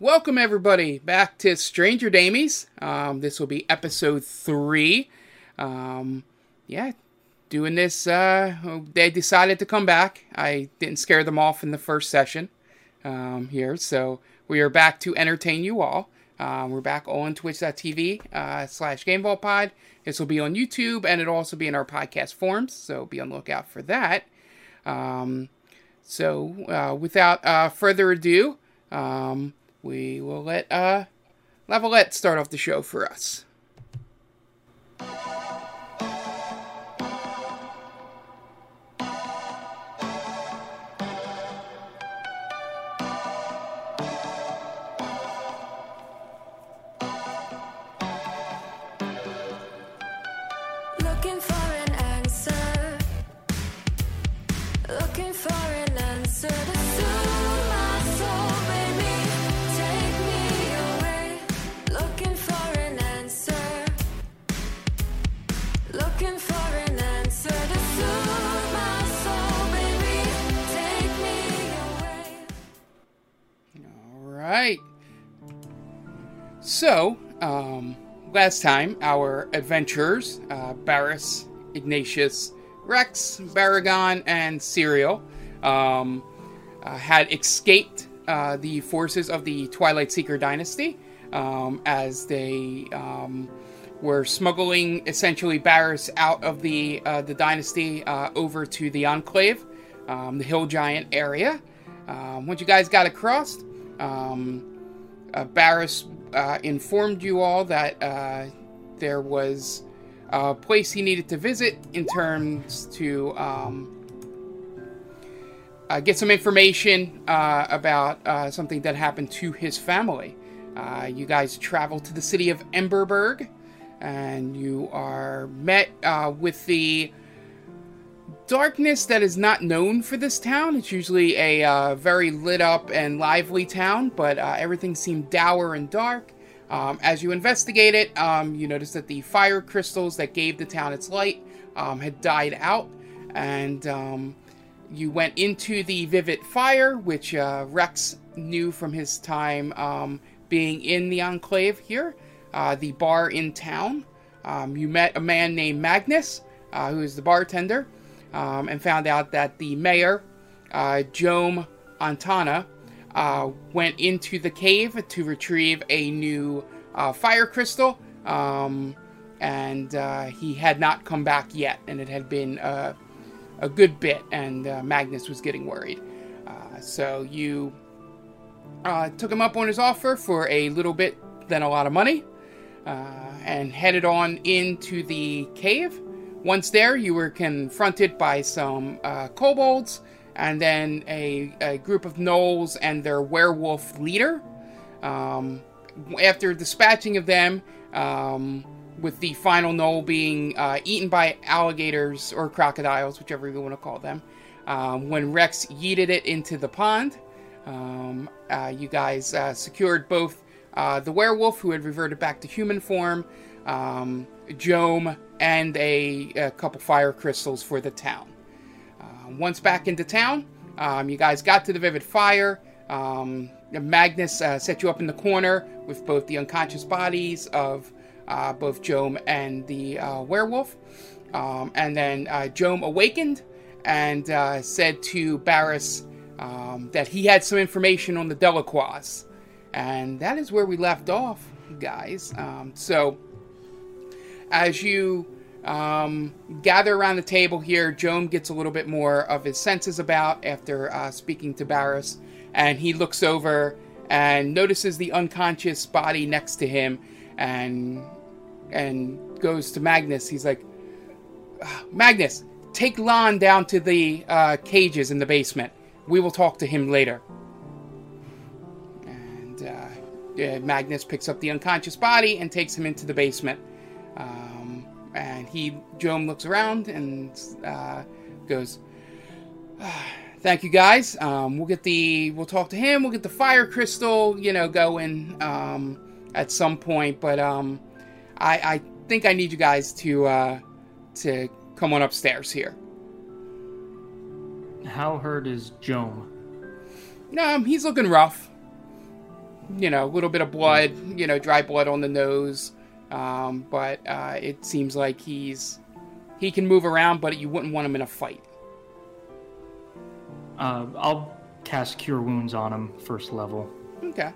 Welcome, everybody, back to Stranger Damies. Um, this will be episode three. Um, yeah, doing this. Uh, they decided to come back. I didn't scare them off in the first session um, here, so we are back to entertain you all. Um, we're back on twitch.tv uh, slash GameVaultPod. This will be on YouTube and it'll also be in our podcast forms, so be on the lookout for that. Um, so, uh, without uh, further ado, um, we will let uh, Lavalette start off the show for us. So, um, last time, our adventurers, uh, Barris, Ignatius, Rex, Baragon, and Serial, um, uh, had escaped uh, the forces of the Twilight Seeker dynasty um, as they um, were smuggling essentially Barris out of the uh, the dynasty uh, over to the Enclave, um, the Hill Giant area. Um, once you guys got across, um, uh, Barris uh, informed you all that uh, there was a place he needed to visit in terms to um, uh, get some information uh, about uh, something that happened to his family. Uh, you guys travel to the city of Emberberg, and you are met with the darkness that is not known for this town. It's usually a uh, very lit up and lively town, but uh, everything seemed dour and dark. Um, as you investigate it, um, you notice that the fire crystals that gave the town its light um, had died out, and um, you went into the Vivid Fire, which uh, Rex knew from his time um, being in the Enclave here, uh, the bar in town. Um, you met a man named Magnus, uh, who is the bartender, um, and found out that the mayor, uh, Jome Antana, uh, went into the cave to retrieve a new uh, fire crystal, um, and uh, he had not come back yet, and it had been uh, a good bit, and uh, Magnus was getting worried. So you took him up on his offer for a little bit then a lot of money, and headed on into the cave. Once there, you were confronted by some uh, kobolds, and then a, a group of gnolls and their werewolf leader. Um, after dispatching of them, um, with the final gnoll being uh, eaten by alligators or crocodiles, whichever you want to call them, um, when Rex yeeted it into the pond, um, uh, you guys uh, secured both uh, the werewolf, who had reverted back to human form, um, Jome, and a, a couple fire crystals for the town. Uh, once back into town, um, you guys got to the Vivid Fire. Um, Magnus uh, set you up in the corner with both the unconscious bodies of uh, both Jome and the uh, werewolf. Um, and then uh, Jome awakened and uh, said to Barris um, that he had some information on the Delacroix. And that is where we left off, guys. Um, so, as you um, gather around the table here, Jome gets a little bit more of his senses about after uh, speaking to Barris. And he looks over and notices the unconscious body next to him and and goes to Magnus. He's like, "Ah, Magnus, take Lon down to the uh, cages in the basement. We will talk to him later. And uh, Magnus picks up the unconscious body and takes him into the basement. Um, and he, Jome looks around and uh, goes, "Ah, "Thank you guys. Um, we'll get the, we'll talk to him. We'll get the fire crystal, you know, going um, at some point. But um, I, I think I need you guys to, uh, to come on upstairs here." How hurt is Jome? Um, he's looking rough. you know, a little bit of blood, you know, dry blood on the nose. Um, but uh, it seems like he's he can move around, but you wouldn't want him in a fight. Uh, I'll cast Cure Wounds on him first level. Okay.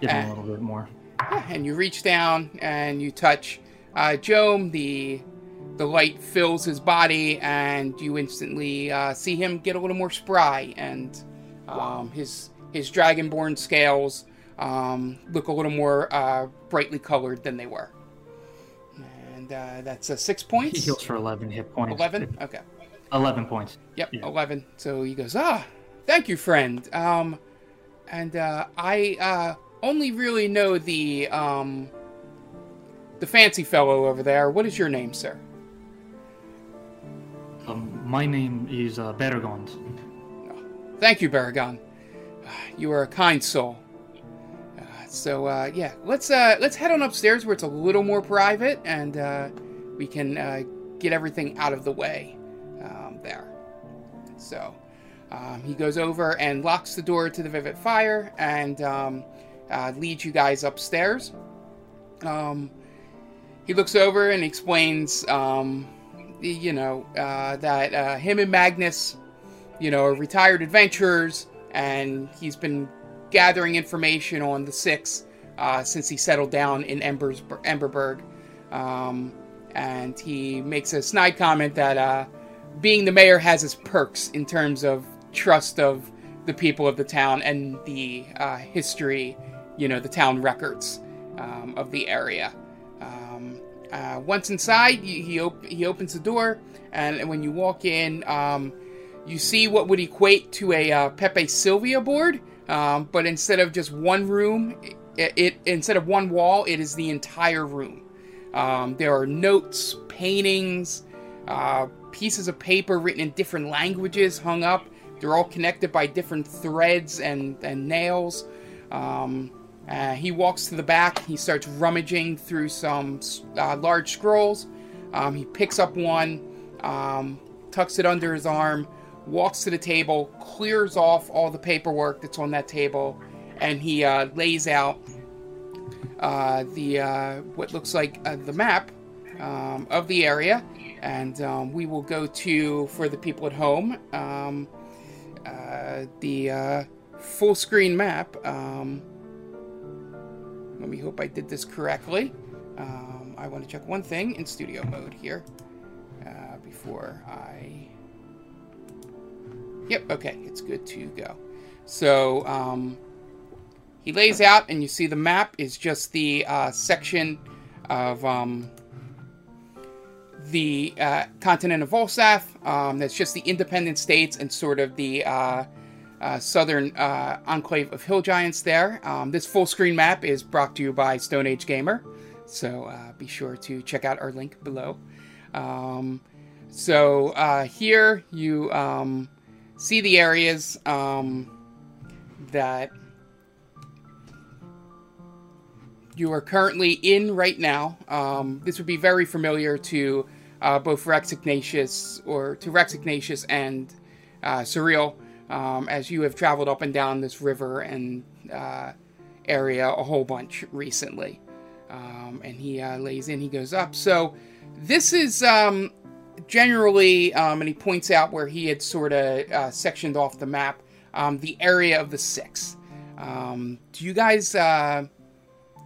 Give him Uh, a little bit more. Yeah, and you reach down and you touch uh, Jome. The the light fills his body, and you instantly uh, see him get a little more spry, and um, his his dragonborn scales um, look a little more uh, brightly colored than they were. And uh, that's a six He points. heals for 11 hit points. Eleven. Okay. 11 points. Yep, Yeah. 11. So he goes, ah, thank you, friend. Um, and uh, I uh, only really know the um, the fancy fellow over there. What is your name, sir? Um, my name is uh, Bergond. Thank you, Baragon. You are a kind soul. So uh, yeah, let's uh, let's head on upstairs where it's a little more private, and uh, we can uh, get everything out of the way um, there. So um, he goes over and locks the door to the Vivid Fire and um, uh, leads you guys upstairs. Um, he looks over and explains, um, you know, uh, that him and Magnus you know, are retired adventurers, and he's been gathering information on the Six uh, since he settled down in Embers, Emberberg. Um, and he makes a snide comment that uh, being the mayor has its perks in terms of trust of the people of the town and the uh, history, you know, the town records um, of the area. Um, uh, once inside, he he, op- he opens the door, and when you walk in, um, you see what would equate to a uh, Pepe Sylvia board, um, but instead of just one room, it, it instead of one wall, it is the entire room. Um, there are notes, paintings, uh, pieces of paper written in different languages hung up. They're all connected by different threads and, and nails. Um, uh, he walks to the back. He starts rummaging through some uh, large scrolls. Um, he picks up one, um, tucks it under his arm, walks to the table, clears off all the paperwork that's on that table, and he uh, lays out uh, the uh, what looks like uh, the map um, of the area. And um, we will go to for the people at home um, uh, the uh, full screen map. Um, let me hope I did this correctly. Um, I want to check one thing in studio mode here before I. Yep, okay, it's good to go. So um, he lays out, and you see the map is just the uh, section of um, the uh, continent of Volsaf. Um, that's just the independent states and sort of the uh, uh, southern uh, enclave of hill giants there. Um, this full screen map is brought to you by Stone Age Gamer, so uh, be sure to check out our link below. Um, so here you um, see the areas um, that you are currently in right now. Um, this would be very familiar to uh, both Rex Ignatius or to Rex Ignatius and uh, Surreal, um, as you have traveled up and down this river and uh, area a whole bunch recently. Um, and he uh, lays in, he goes up. So this is um, generally, um, and he points out where he had sort of uh, sectioned off the map, um, the area of the six. Um, do you guys uh,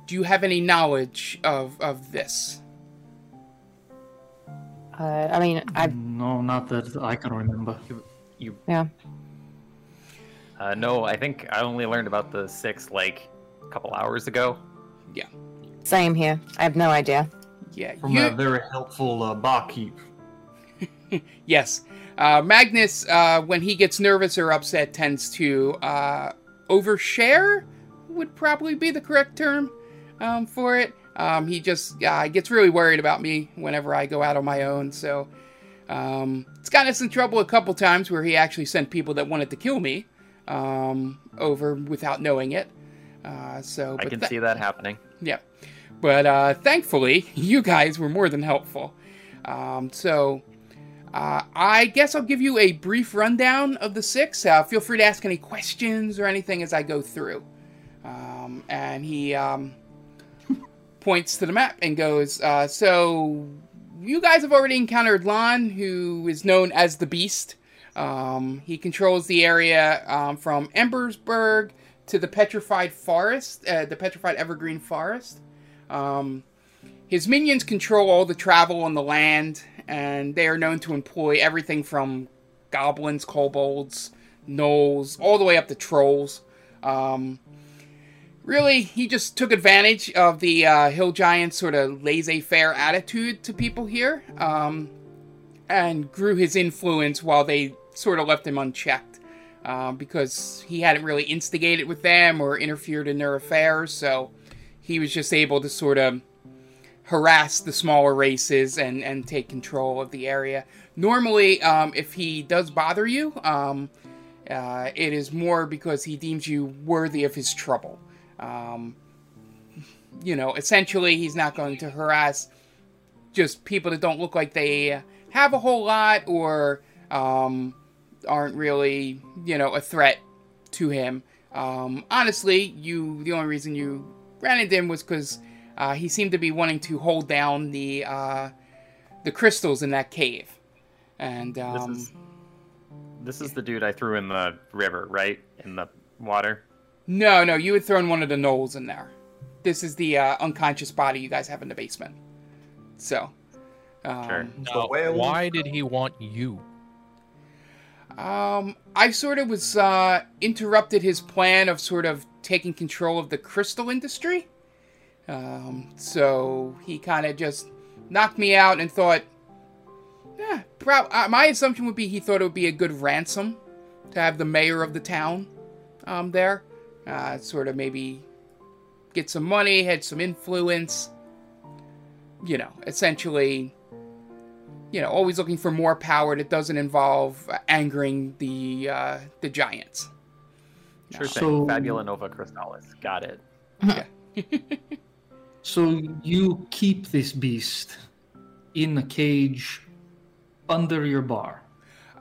do you have any knowledge of of this? Uh, I mean, I No, not that I can remember. You yeah. uh, no, I think I only learned about the six like a couple hours ago. Yeah, Same here. I have no idea. yeah. From you- a very helpful uh, barkeep. Yes. Uh, Magnus, uh, when he gets nervous or upset, tends to uh, overshare, would probably be the correct term um, for it. Um, he just uh, gets really worried about me whenever I go out on my own. So um, it's gotten us in trouble a couple times where he actually sent people that wanted to kill me um, over without knowing it. Uh, so, I can tha- see that happening. yeah. But uh, thankfully, you guys were more than helpful. Um, so uh, I guess I'll give you a brief rundown of the six. Uh, feel free to ask any questions or anything as I go through. um, and he um, points to the map and goes, uh, "So you guys have already encountered Lon, who is known as the Beast. Um, he controls the area um, from Embersburg to the Petrified Forest, uh, the Petrified Evergreen Forest. Um, his minions control all the travel on the land, and they are known to employ everything from goblins, kobolds, gnolls, all the way up to trolls. Um, really, he just took advantage of the uh, hill giant's sort of laissez-faire attitude to people here, um, and grew his influence while they sort of left him unchecked. Uh, because he hadn't really instigated with them or interfered in their affairs, so he was just able to sort of harass the smaller races and, and take control of the area. Normally, um, if he does bother you, um, uh, it is more because he deems you worthy of his trouble. Um, you know, essentially, he's not going to harass just people that don't look like they have a whole lot or um, aren't really, you know, a threat to him. Um, honestly, you the only reason you ran into him was because uh, he seemed to be wanting to hold down the uh, the crystals in that cave, and um, This is this is the dude I threw in the river, right? In the water. no, no, you had thrown one of the gnolls in there. This is the uh, unconscious body you guys have in the basement. So, um, Sure. Now, whale- why did he want you? Um, I sort of was uh, interrupted his plan of sort of taking control of the crystal industry. Um, so he kind of just knocked me out and thought, yeah, prob- uh, my assumption would be he thought it would be a good ransom to have the mayor of the town um, there. Uh, sort of maybe get some money, had some influence. You know, essentially you know, always looking for more power that doesn't involve uh, angering the uh, the giants. Sure So- thing. Fabula Nova Crystallis. Got it. So you keep this beast in a cage under your bar.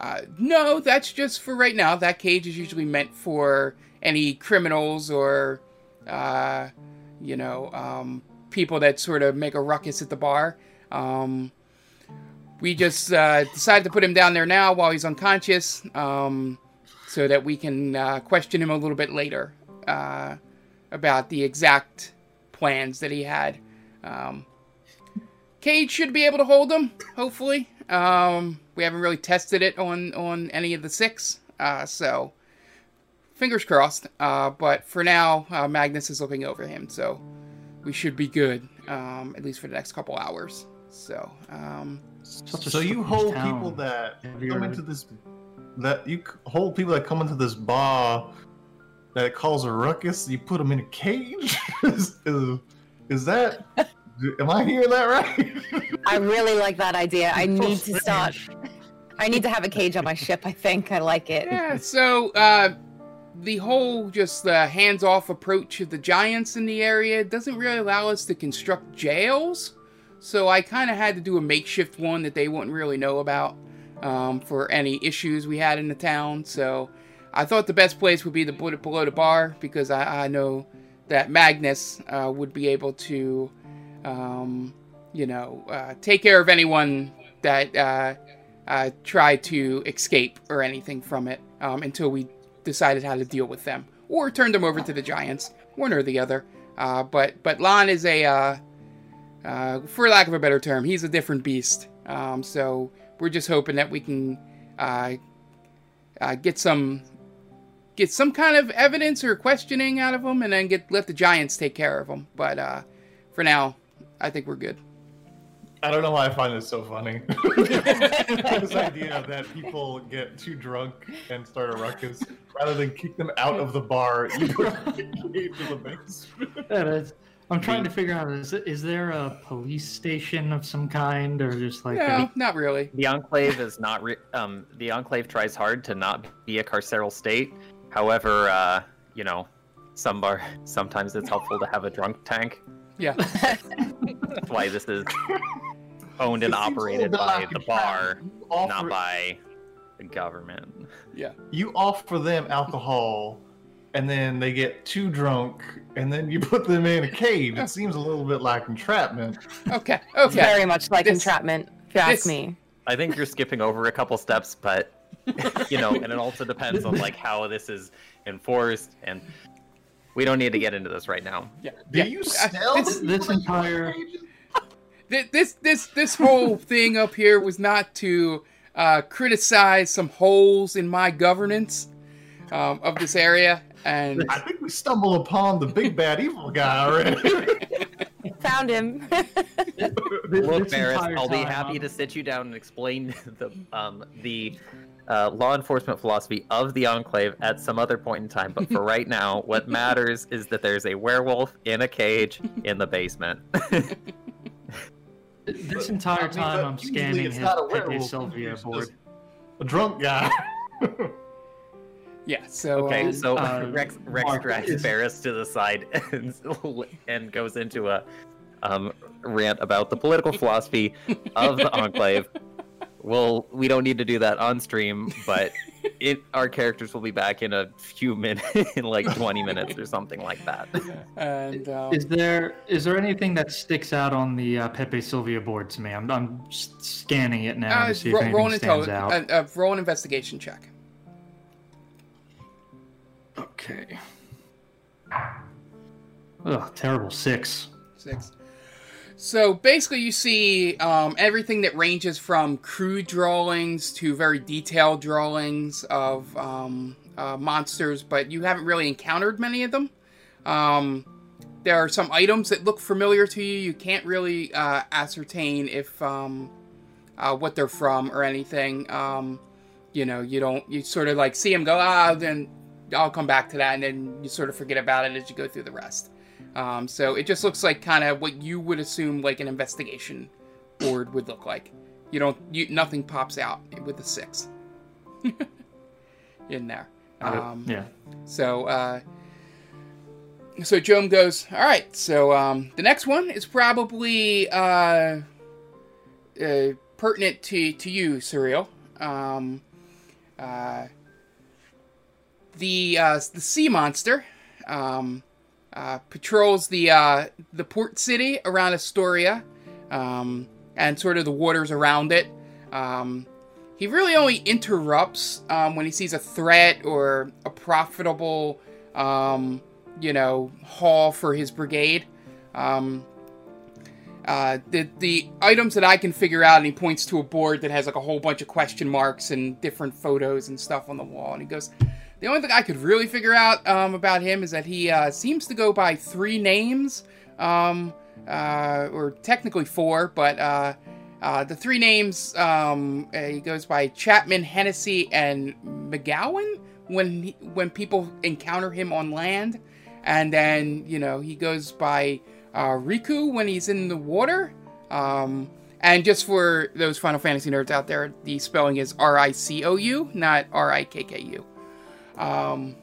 Uh, no, that's just for right now. That cage is usually meant for any criminals or, uh, you know, um, people that sort of make a ruckus at the bar. Um, we just uh, decided to put him down there now while he's unconscious, um, so that we can uh, question him a little bit later uh, about the exact plans that he had. Um, Cage should be able to hold him, hopefully. Um, we haven't really tested it on on any of the six, uh, so fingers crossed. Uh, but for now, uh, Magnus is looking over him, so we should be good, um, at least for the next couple hours. So, um, So you hold town. people that come into this that you hold people that come into this bar that cause a ruckus. You put them in a cage. is, is, is that? Am I hearing that right? I really like that idea. I So need to start. I need to have a cage on my ship. I think I like it. yeah. So uh, the whole just uh, hands-off approach of the giants in the area doesn't really allow us to construct jails. So I kind of had to do a makeshift one that they wouldn't really know about um, for any issues we had in the town. So I thought the best place would be put below the bar because I, I know that Magnus uh, would be able to, um, you know, uh, take care of anyone that uh, uh, tried to escape or anything from it um, until we decided how to deal with them or turned them over to the giants, one or the other. Uh, but but Lon is a, uh, for lack of a better term, he's a different beast. Um, so we're just hoping that we can uh, get some get some kind of evidence or questioning out of them, and then get let the giants take care of them. But uh, for now, I think we're good. I don't know why I find this so funny. this idea that people get too drunk and start a ruckus, rather than kick them out of the bar, you put them a cage the basement. That's- I'm trying to figure out is is there a police station of some kind or just like No, a, not really. The Enclave is not. Re- um, the Enclave tries hard to not be a carceral state. However, uh, you know, some bar sometimes it's helpful to have a drunk tank. Yeah. That's why this is owned and It seems a operated by the bar, offer, not by the government. Yeah. You offer them alcohol, and then they get too drunk, and then you put them in a cage. It seems a little bit like entrapment. Okay, okay. very much like This- entrapment, if you ask this- me. I think you're skipping over a couple steps, but you know, and it also depends on like how this is enforced, and we don't need to get into this right now. Yeah, Do yeah. you sell this, this entire- this this this whole thing up here was not to uh, criticize some holes in my governance um, of this area, and I think we stumbled upon the big bad evil guy already. Found him. Look, This Barris, I'll be happy to sit you down and explain the um, the uh, law enforcement philosophy of the Enclave at some other point in time. But for right now, what matters is that there's a werewolf in a cage in the basement. This entire time, I'm scanning his not a Pepe Sylvia board. A drunk guy. yeah. So Okay, um, so uh, Rex Rex Mark, drags is- Barris to the side and, and goes into a um, rant about the political philosophy of the Enclave. Well, we don't need to do that on stream, but it our characters will be back in a few minutes, in like twenty minutes or something like that. and um, Is there is there anything that sticks out on the uh, Pepe Sylvia board to me? I'm, I'm scanning it now uh, to see ro- if roll, anything an stands intelli- out. uh, uh, roll an investigation check. Okay. Ugh, terrible six. Six. So basically, you see um, everything that ranges from crude drawings to very detailed drawings of um, uh, monsters, but you haven't really encountered many of them. Um, there are some items that look familiar to you. You can't really uh, ascertain if um, uh, what they're from or anything. Um, you know, you don't. You sort of like see them go, ah, then I'll come back to that, and then you sort of forget about it as you go through the rest. Um, so it just looks like kind of what you would assume like an investigation board would look like. You don't, you nothing pops out with a six in there. Um, yeah. so, uh, so Joan goes, all right. So um, the next one is probably uh, uh, pertinent to to you, Surreal. Um, uh, the uh, the sea monster um, uh, patrols the uh, the port city around Astoria um, and sort of the waters around it. Um, he really only interrupts um, when he sees a threat or a profitable, um, you know, haul for his brigade. Um, uh, the the items that I can figure out, and he points to a board that has like a whole bunch of question marks and different photos and stuff on the wall, and he goes, "The only thing I could really figure out um, about him is that he uh, seems to go by three names, um, uh, or technically four, but uh, uh, the three names um, uh, he goes by Chapman, Hennessy, and McGowan when he, when people encounter him on land, and then you know he goes by uh, Riku when he's in the water. Um, and just for those Final Fantasy nerds out there, the spelling is R I C O U, not R I K K U. Um,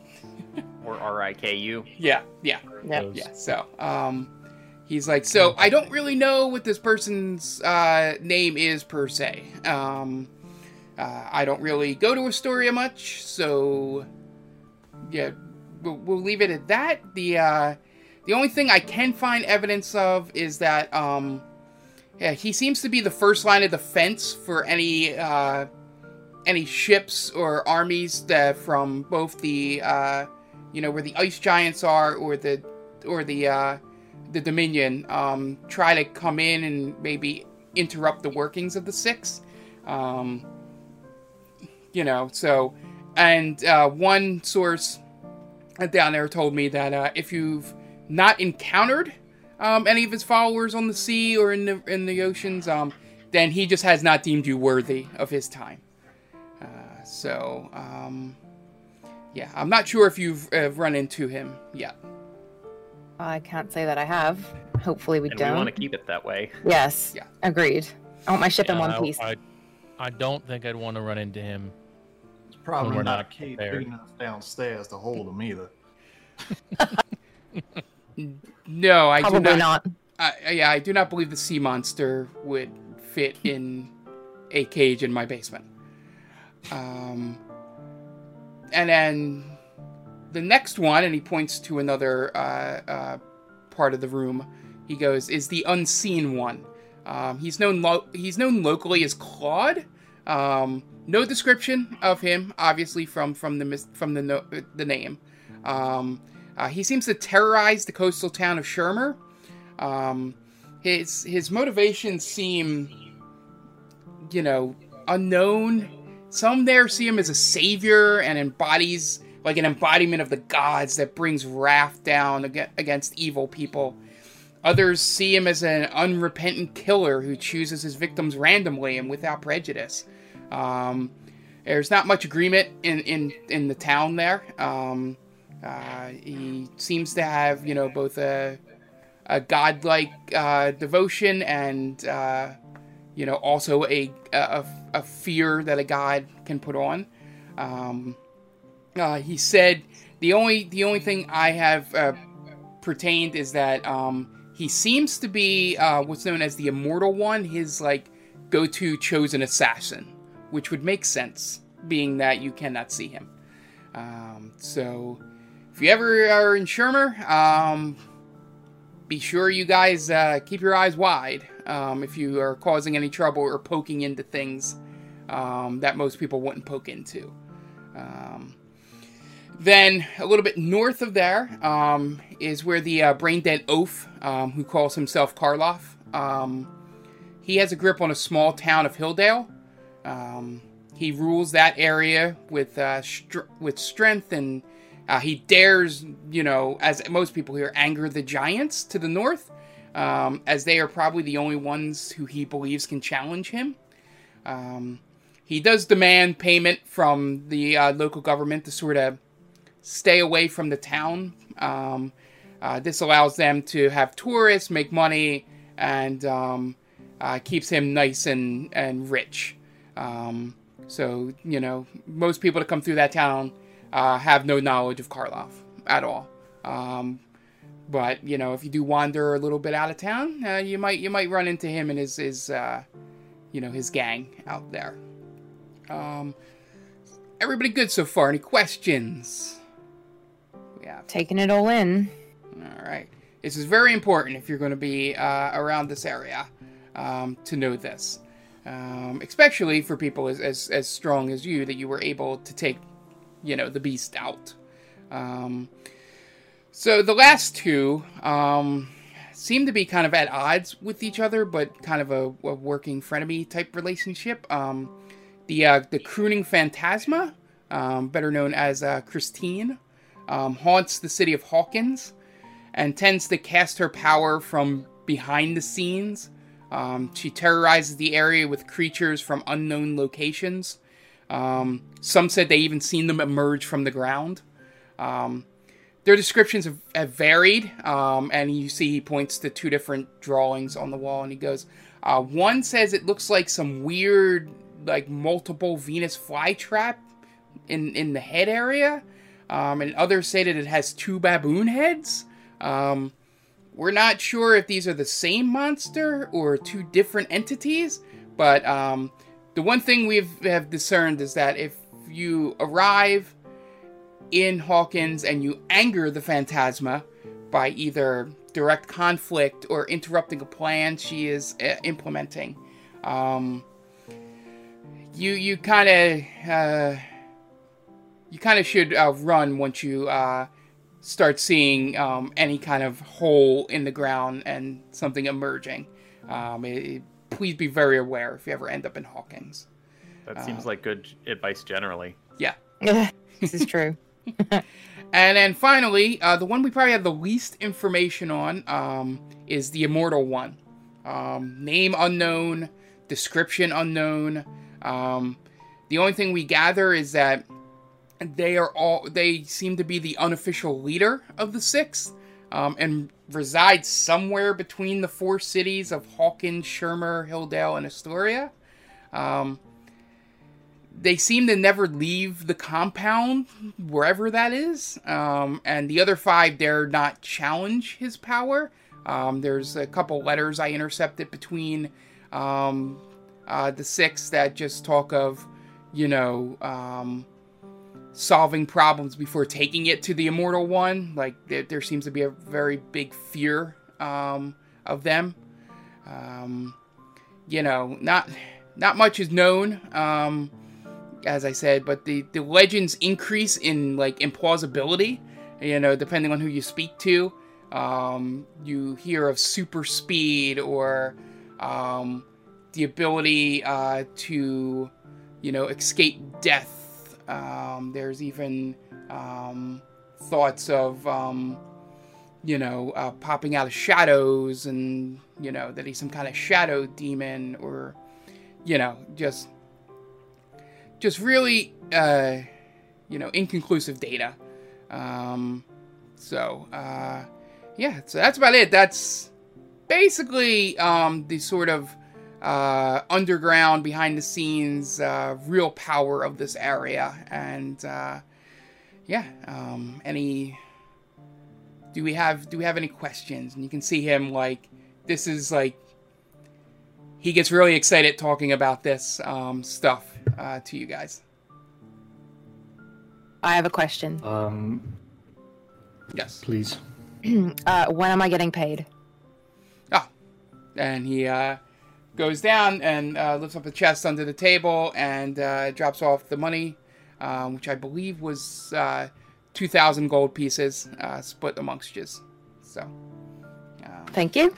Or R I K U. yeah, yeah. Yep. Yeah, so um he's like, so I don't really know what this person's uh name is per se. Um uh, I don't really go to Astoria much, so yeah, we'll, we'll leave it at that. The uh the only thing I can find evidence of is that um yeah, he seems to be the first line of defense for any uh any ships or armies that from both the uh you know where the ice giants are or the or the uh the dominion um try to come in and maybe interrupt the workings of the six. Um you know so and uh one source down there told me that uh if you've not encountered um any of his followers on the sea or in the in the oceans um then he just has not deemed you worthy of his time so um yeah, I'm not sure if you've uh, run into him yet. I can't say that I have. Hopefully we And don't. we want to keep it that way. Yes. Yeah. Agreed. I want my ship in one I- piece. I, I don't think I'd want to run into him. It's probably we're not, not a cage big enough downstairs to hold him either. No, I Probably do not. not. I, yeah, I do not believe the sea monster would fit in a cage in my basement. Um, and then the next one, and he points to another uh, uh, part of the room. He goes, "Is the unseen one." Um, he's known lo- he's known locally as Claude. Um, no description of him, obviously from from the mis- from the no- the name. Um, uh, he seems to terrorize the coastal town of Shermer. Um, his his motivations seem, you know, unknown. Some there see him as a savior and embodies like an embodiment of the gods that brings wrath down against evil people. Others see him as an unrepentant killer who chooses his victims randomly and without prejudice. Um, there's not much agreement in, in, in the town there. Um, uh, he seems to have, you know, both a, a godlike uh, devotion and, uh, you know, also a, a, a fear that a god can put on. Um, uh, he said the only the only thing I have uh, pertained is that um, he seems to be uh, what's known as the Immortal One, his like go-to chosen assassin, which would make sense, being that you cannot see him. Um, so, if you ever are in Shermer, um, be sure you guys uh, keep your eyes wide um, if you are causing any trouble or poking into things um, that most people wouldn't poke into. Um, then a little bit north of there um, is where the uh, brain dead oaf, um, who calls himself Karloff, um, he has a grip on a small town of Hilldale. Um, he rules that area with uh, str- with strength, and uh, he dares, you know, as most people here, anger the giants to the north, um, as they are probably the only ones who he believes can challenge him. Um, he does demand payment from the uh, local government to sort of stay away from the town. Um, uh, this allows them to have tourists, make money, and um, uh, keeps him nice and, and rich. Um, so, you know, most people that come through that town uh, have no knowledge of Karloff at all. Um, but you know, if you do wander a little bit out of town, uh, you might you might run into him and his his uh, you know his gang out there. Um, everybody good so far? Any questions? Yeah. Taking it all in. All right. This is very important if you're going to be uh, around this area um, to know this, um, especially for people as, as as strong as you that you were able to take, you know, the beast out. Um, so the last two um, seem to be kind of at odds with each other, but kind of a, a working frenemy type relationship. Um, the uh, the crooning phantasma, um, better known as uh, Christine, um, haunts the city of Hawkins and tends to cast her power from behind the scenes. Um, she terrorizes the area with creatures from unknown locations. Um, some said they even seen them emerge from the ground. Um, their descriptions have, have varied, um, and you see he points to two different drawings on the wall, and he goes, uh, one says it looks like some weird, like multiple Venus flytrap in in the head area, um, and others say that it has two baboon heads. Um, we're not sure if these are the same monster or two different entities, but um, the one thing we've have discerned is that if you arrive in Hawkins and you anger the Phantasma by either direct conflict or interrupting a plan she is uh, implementing, um, you you kind of uh, you kind of should uh, run once you uh, start seeing um, any kind of hole in the ground and something emerging. Um, it- it- please be very aware if you ever end up in Hawkins. That seems like good advice generally. Yeah. this is true. And then finally, uh, the one we probably have the least information on um, is the Immortal One. Um, name unknown, description unknown. Um, the only thing we gather is that they are all they seem to be the unofficial leader of the six, um, and reside somewhere between the four cities of Hawkins, Shermer, Hilldale, and Astoria. Um, they seem to never leave the compound, wherever that is. Um, and the other five dare not challenge his power. Um, there's a couple letters I intercepted between um, uh, the six that just talk of, you know, um, solving problems before taking it to the immortal one. Like there, there seems to be a very big fear um, of them. Um, you know, not not much is known, um, as I said, but the the legends increase in like implausibility. You know, depending on who you speak to, um, you hear of super speed or um, the ability uh, to, you know, escape death. Um, there's even um, thoughts of, um, you know, uh, popping out of shadows and, you know, that he's some kind of shadow demon or, you know, just, just really, uh, you know, inconclusive data. Um, so, uh, yeah, so that's about it. That's basically um, the sort of uh, underground, behind the scenes, uh, real power of this area. And uh, yeah, um, any do we have do we have any questions? And you can see him like this is like he gets really excited talking about this um, stuff uh, to you guys. I have a question. Um, Yes. please. Uh, when am I getting paid? Oh, and he uh, goes down and uh, lifts up the chest under the table and uh, drops off the money, um, which I believe was uh, two thousand gold pieces, uh, split amongst you. So, um, Thank you.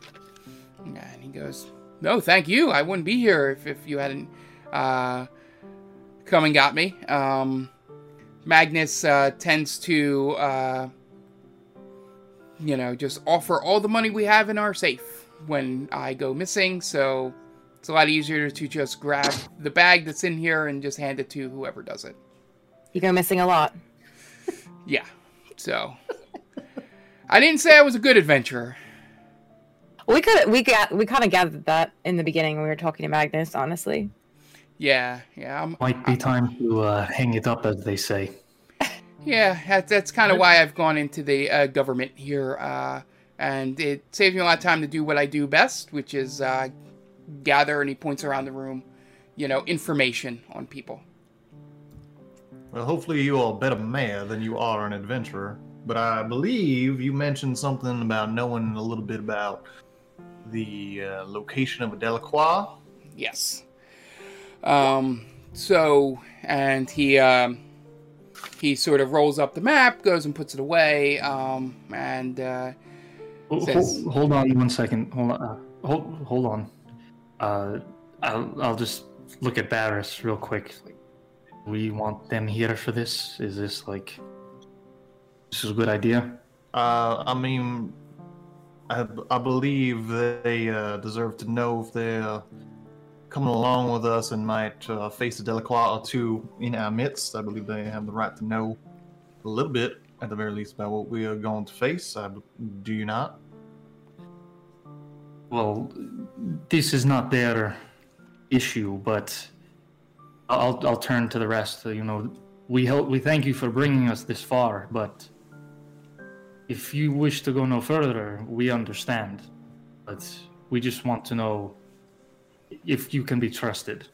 and he goes, "No, thank you. I wouldn't be here if, if you hadn't uh, come and got me." Um, Magnus uh, tends to, uh, you know, just offer all the money we have in our safe when I go missing. So it's a lot easier to just grab the bag that's in here and just hand it to whoever does it. You go missing a lot. Yeah. So I didn't say I was a good adventurer. We could we got we kind of gathered that in the beginning when we were talking to Magnus. Honestly, Yeah, yeah. I'm, Might be time to uh, hang it up, as they say. Yeah, that's, that's kind of why I've gone into the uh, government here, uh, and it saves me a lot of time to do what I do best, which is uh, gather. And he points around the room, you know, information on people. Well, hopefully you are a better mayor than you are an adventurer. But I believe you mentioned something about knowing a little bit about the uh, location of a Delacroix. Yes. Um. So, and he um, he sort of rolls up the map, goes and puts it away, um, and uh, Ho- ho- Says- hold on one second. Hold on. Uh, hold, hold on. Uh, I'll, I'll just look at Barris real quick. Like, we want them here for this? Is this like. This is a good idea? Uh, I mean, I, I believe they uh, deserve to know if they're coming along with us and might uh, face a Delacroix or two in our midst. I believe they have the right to know a little bit, at the very least, about what we are going to face. I, do you not? Well, this is not their issue, but I'll I'll turn to the rest. You know, we help. We thank you for bringing us this far, but if you wish to go no further, we understand. But we just want to know if you can be trusted.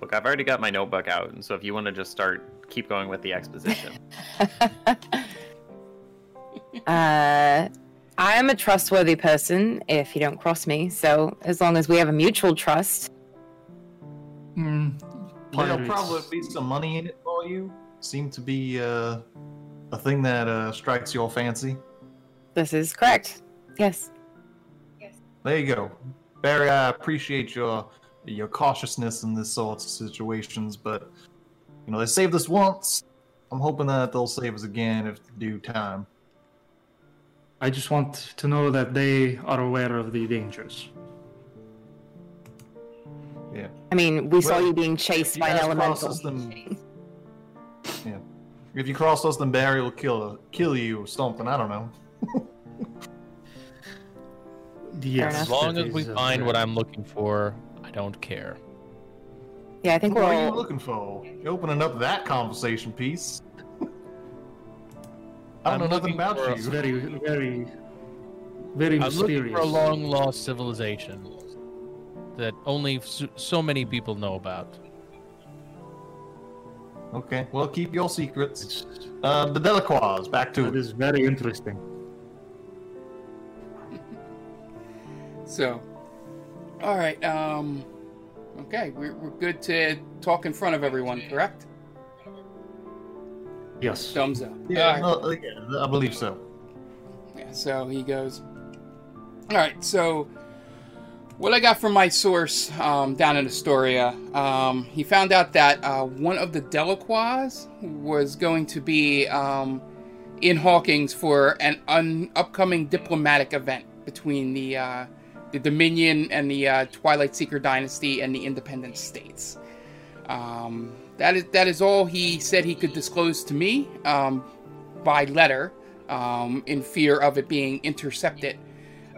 Look, I've already got my notebook out, and so if you want to just start, keep going with the exposition. uh, I am a trustworthy person. If you don't cross me, so as long as we have a mutual trust, Hmm. There'll probably be some money in it for you. Seem to be uh, a thing that uh, strikes your fancy. this is correct. Yes. Yes. There you go, Barry. I appreciate your your cautiousness in this sort of situations, but you know they saved us once. I'm hoping that they'll save us again if due time. I just want to know that they are aware of the dangers. Yeah. I mean, we saw you being chased you by an elemental. us, then- Yeah. If you cross us, then Barry will kill kill you or something. I don't know. Yes. As long as we is, find what I'm looking for, I don't care. Yeah, I think What we're are you looking for? You're opening up that conversation piece. I don't I'm know nothing looking about for a- It's very, very, very I'm looking mysterious. for a long lost civilization that only so, so many people know about. Okay. Well, keep your secrets. Uh, the Delacroix, back to That it. is very interesting. So, all right. Um, okay, we're, we're good to talk in front of everyone, correct? Yes. Thumbs up. Yeah, All right. no, yeah, I believe so. Yeah, so he goes, All right, so what I got from my source um, down in Astoria, um, he found out that uh, one of the Delacroix was going to be um, in Hawkins for an un- upcoming diplomatic event between the, uh, the Dominion and the uh, Twilight Seeker Dynasty and the Independent States. Um, that is that is all he said he could disclose to me um, by letter, um, in fear of it being intercepted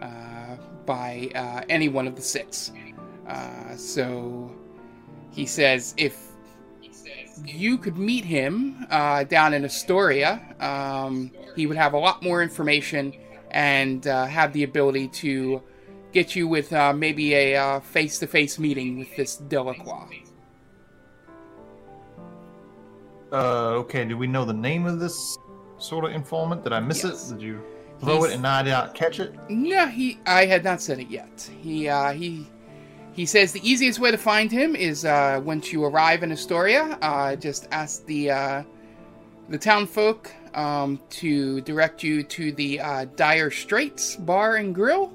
uh, by uh, any one of the six. Uh, so he says if you could meet him uh, down in Astoria, um, he would have a lot more information and uh, have the ability to get you with uh, maybe a face-to-face meeting with this Delacroix. Uh, okay. Do we know the name of this sort of informant? Did I miss Yes. it? Did you throw He's- it and I did not catch it? No, he. I had not said it yet. He. Uh, he. He says the easiest way to find him is uh, once you arrive in Astoria, uh, just ask the uh, the town folk um, to direct you to the uh, Dire Straits Bar and Grill,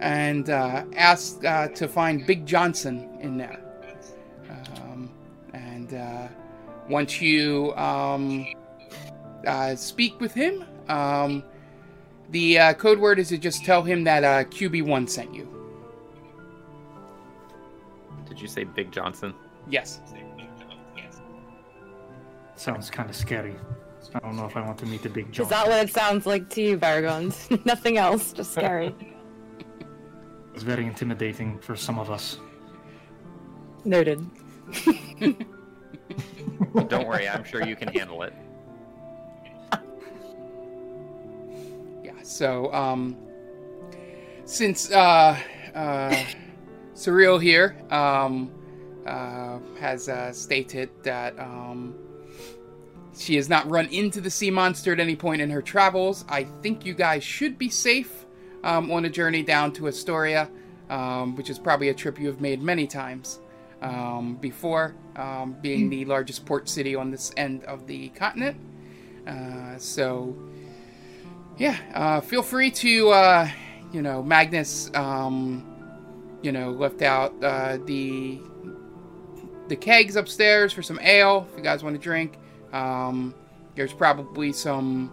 and uh, ask uh, to find Big Johnson in there. Um, and uh, once you um, uh, speak with him, um, the uh, code word is to just tell him that uh, QB1 sent you. Did you say Big Johnson? Yes. Sounds kind of scary. I don't know if I want to meet the big Johnson. Is that what it sounds like to you, Baragons? Nothing else, just scary. It's very intimidating for some of us. Noted. Don't worry, I'm sure you can handle it. Yeah. So, um, since uh, uh, Surreal here um, uh, has uh, stated that um, she has not run into the sea monster at any point in her travels, I think you guys should be safe um, on a journey down to Astoria, um, which is probably a trip you have made many times um, before, um, being the largest port city on this end of the continent. Uh, so, yeah, uh, feel free to, uh, you know, Magnus, um, you know, left out uh, the the kegs upstairs for some ale if you guys want to drink. Um, there's probably some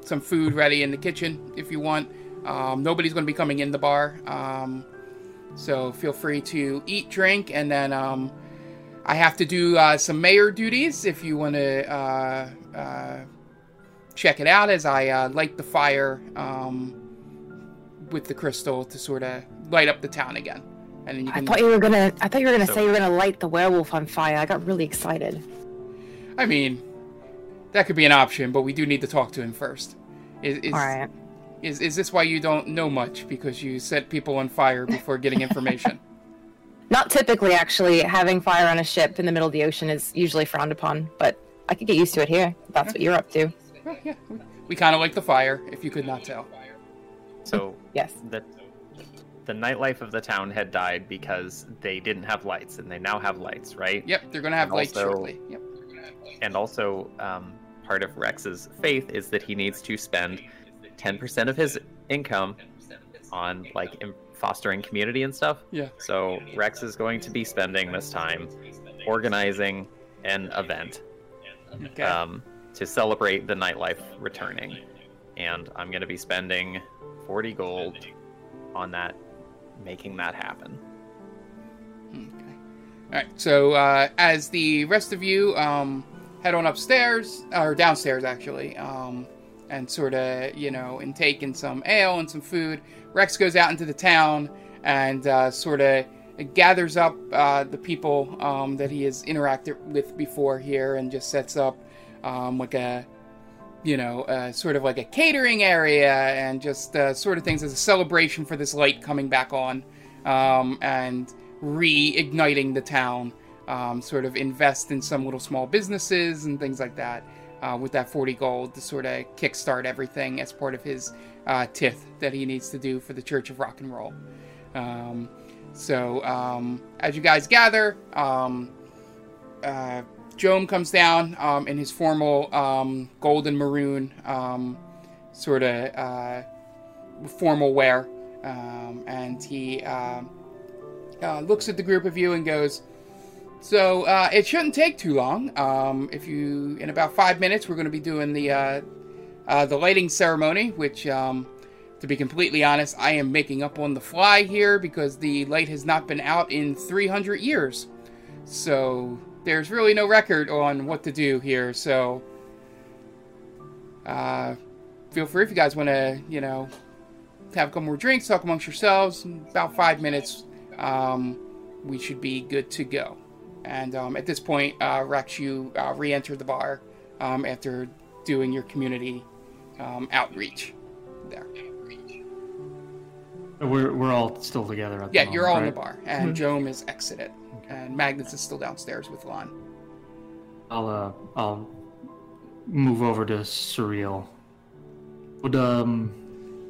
some food ready in the kitchen if you want. Um, nobody's going to be coming in the bar, um, so feel free to eat, drink, and then um, I have to do uh, some mayor duties if you want to uh, uh, check it out as I uh, light the fire um, with the crystal to sort of light up the town again. And then you can... I thought you were gonna. I thought you were gonna So- say you were gonna light the werewolf on fire. I got really excited. I mean, that could be an option, but we do need to talk to him first. Is is, All right. Is, is this why you don't know much because you set people on fire before getting information? Not typically, actually. Having fire on a ship in the middle of the ocean is usually frowned upon, but I could get used to it here. If that's what you're up to. well, yeah, we, we kind of like the fire, if you could not tell. So Yes. the the nightlife of the town had died because they didn't have lights, and they now have lights, right? Yep, they're gonna have And lights also- shortly. Yep. And also, um, part of Rex's faith is that he needs to spend 10% of his income on like fostering community and stuff. Yeah. So Rex is going to be spending this time organizing an event Okay. um, to celebrate the nightlife returning, and I'm going to be spending 40 gold on that, making that happen. Okay. All right. So uh, as the rest of you um, head on upstairs or downstairs, actually, um, and sort of you know intake in some ale and some food, Rex goes out into the town and uh, sort of gathers up uh, the people um, that he has interacted with before here, and just sets up um, like a you know, uh, sort of like a catering area and just uh, sort of things as a celebration for this light coming back on um, and reigniting the town um, sort of invest in some little small businesses and things like that uh, with that 40 gold to sort of kickstart everything as part of his uh, tithe that he needs to do for the Church of Rock and Roll. Um, so um, as you guys gather, um, uh, Jome comes down um, in his formal um, maroon um, sort of uh, formal wear, um, and he uh, uh, looks at the group of you and goes, "So uh, it shouldn't take too long. Um, if you, in about five minutes, we're going to be doing the uh, uh, the lighting ceremony, which." Um, to be completely honest, I am making up on the fly here because the light has not been out in 300 years. So there's really no record on what to do here. So uh, feel free if you guys want to, you know, have a couple more drinks, talk amongst yourselves. In about five minutes, um, we should be good to go. And um, at this point, uh, Rex, you uh, re-enter the bar um, after doing your community um, outreach there. We're we're all still together. At the Yeah, moment, you're all in the bar, and Jome is exited, and Magnus is still downstairs with Lon. I'll uh I'll move over to surreal. Would um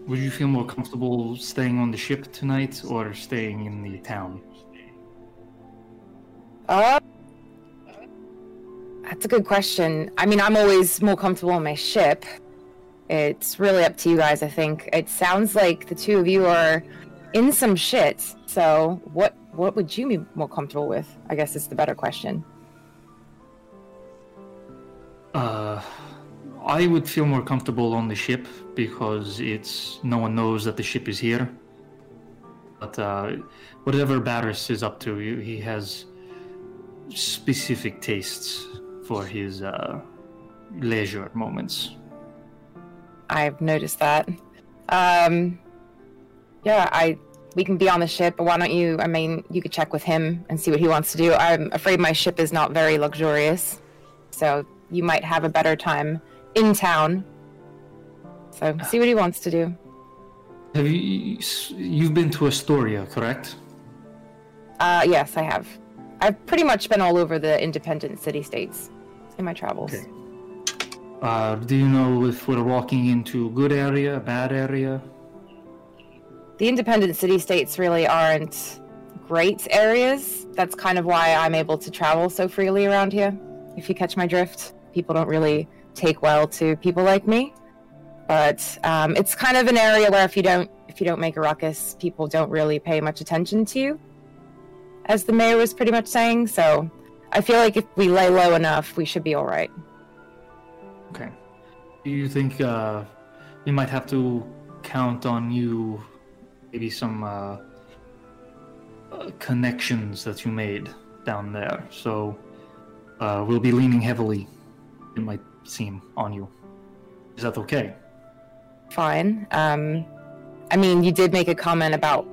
would you feel more comfortable staying on the ship tonight or staying in the town? Uh, that's a good question. I mean, I'm always more comfortable on my ship. It's really up to you guys, I think. It sounds like the two of you are in some shit. So, what what would you be more comfortable with? I guess is the better question. Uh, I would feel more comfortable on the ship because it's no one knows that the ship is here. But uh, whatever Barris is up to, he he has specific tastes for his uh, leisure moments. I've noticed that. Um, yeah, I we can be on the ship, but why don't you? I mean, you could check with him and see what he wants to do. I'm afraid my ship is not very luxurious, so you might have a better time in town. So see what he wants to do. Have you you've been to Astoria, correct? Uh, yes, I have. I've pretty much been all over the independent city states in my travels. Okay. Uh, do you know if we're walking into a good area, a bad area? the independent city states really aren't great areas. That's kind of why I'm able to travel so freely around here. If you catch my drift, people don't really take well to people like me. But um, it's kind of an area where if you don't if you don't make a ruckus, people don't really pay much attention to you, as the mayor was pretty much saying. So I feel like if we lay low enough, we should be all right. Okay. Do you think uh, we might have to count on you, maybe some uh, uh, connections that you made down there? So uh, we'll be leaning heavily, it might seem, on you. Is that okay? Fine. Um, I mean, you did make a comment about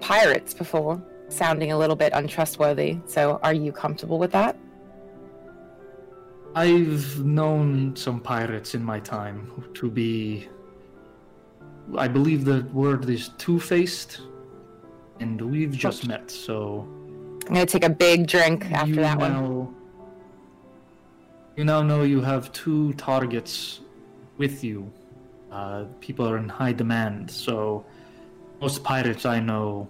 pirates before, sounding a little bit untrustworthy. So, are you comfortable with that? I've known some pirates in my time to be. I believe the word is two faced, and we've just met, so. I'm gonna take a big drink after that one. now, You now know you have two targets with you. Uh, people are in high demand, so most pirates I know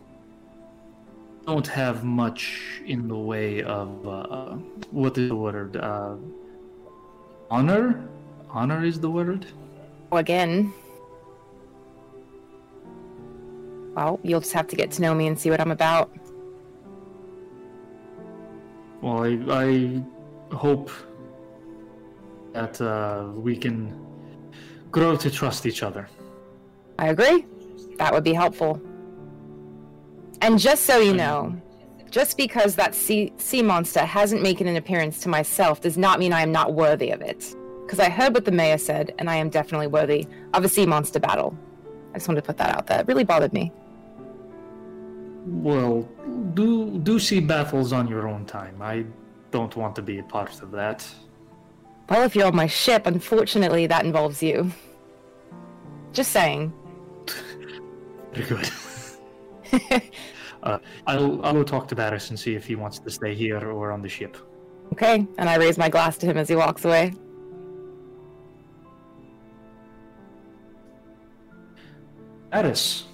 don't have much in the way of uh, what is the word? Uh, honor. Honor is the word. Again. Well, you'll just have to get to know me and see what I'm about. Well, I, I hope that uh, we can grow to trust each other. I agree. That would be helpful. And just so you know, just because that sea, sea monster hasn't made an appearance to myself does not mean I am not worthy of it. Because I heard what the mayor said, and I am definitely worthy of a sea monster battle. I just wanted to put that out there. It really bothered me. Well, do do sea battles on your own time. I don't want to be a part of that. Well, if you're on my ship, unfortunately, that involves you. Just saying. Very good. Uh, I'll I'll go talk to Barris and see if he wants to stay here or on the ship. Okay, and I raise my glass to him as he walks away. Barris.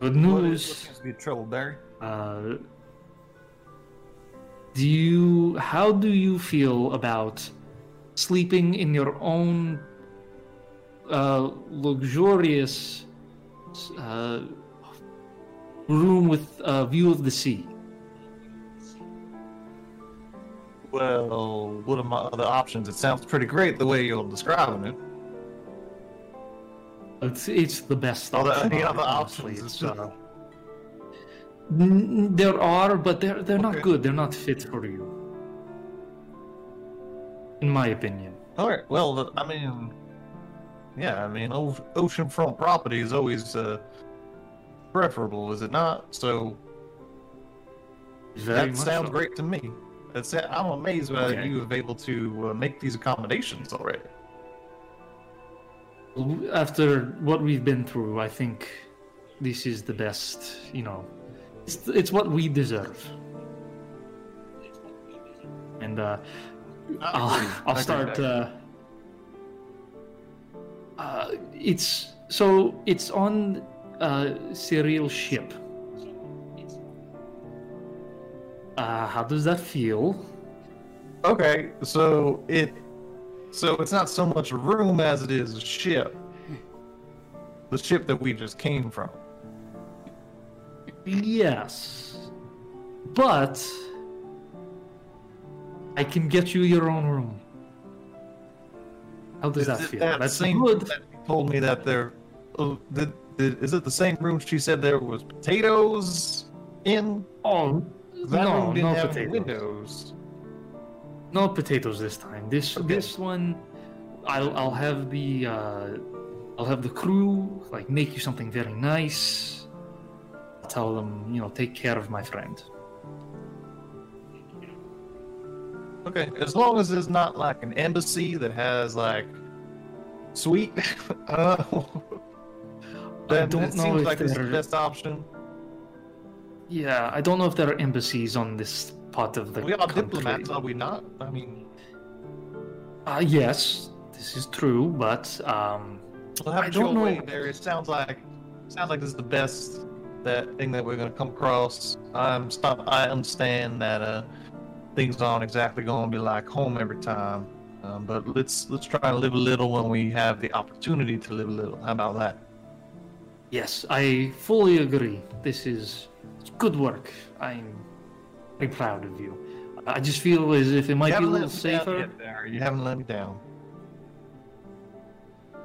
Good What, is, what news. seems to be trouble, Barry? Uh, do you? How do you feel about sleeping in your own uh, luxurious uh, room with a view of the sea? Well, what are my other options? It sounds pretty great the way you're describing it. It's it's the best. Are there any other honestly. options? It's, uh, there are, but they're they're not good. They're not fit for you, in my opinion. All right. Well, I mean, yeah. I mean, oceanfront property is always uh, preferable, is it not? So that sounds so. great to me. That's it. I'm amazed that Okay. you have able to uh, make these accommodations already. After what we've been through, I think this is the best. You know, it's it's what we deserve. And uh, I'll. I'll start. Uh, uh, it's so it's on uh, Cyril's ship. Uh, how does that feel? Okay, so it so it's not so much room as it is a ship. The ship that we just came from. Yes, but I can get you your own room. How does that feel? that That's same good. that told me that there oh, did, did, is it the same room she said there was potatoes in? Oh, That no, room didn't no have potatoes. windows. No potatoes this time. This Okay. this one, I'll I'll have the uh, I'll have the crew like make you something very nice. I'll tell them you know take care of my friend. Okay, as long as it's not like an embassy that has like sweet. uh, then don't it know seems if like it's the best option. Yeah, I don't know if there are embassies on this part of the We are country. diplomats, are we not? I mean, Uh, yes, this is true, but um, Well, I don't know- way there. It sounds like sounds like this is the best that thing that we're gonna come across. I'm stop. I understand that uh, things aren't exactly gonna be like home every time, um, but let's let's try to live a little when we have the opportunity to live a little. How about that? yes, I fully agree. This is it's good work. I'm very proud of you. I just feel as if it might be a little let me down safer. Barry. You haven't let me down.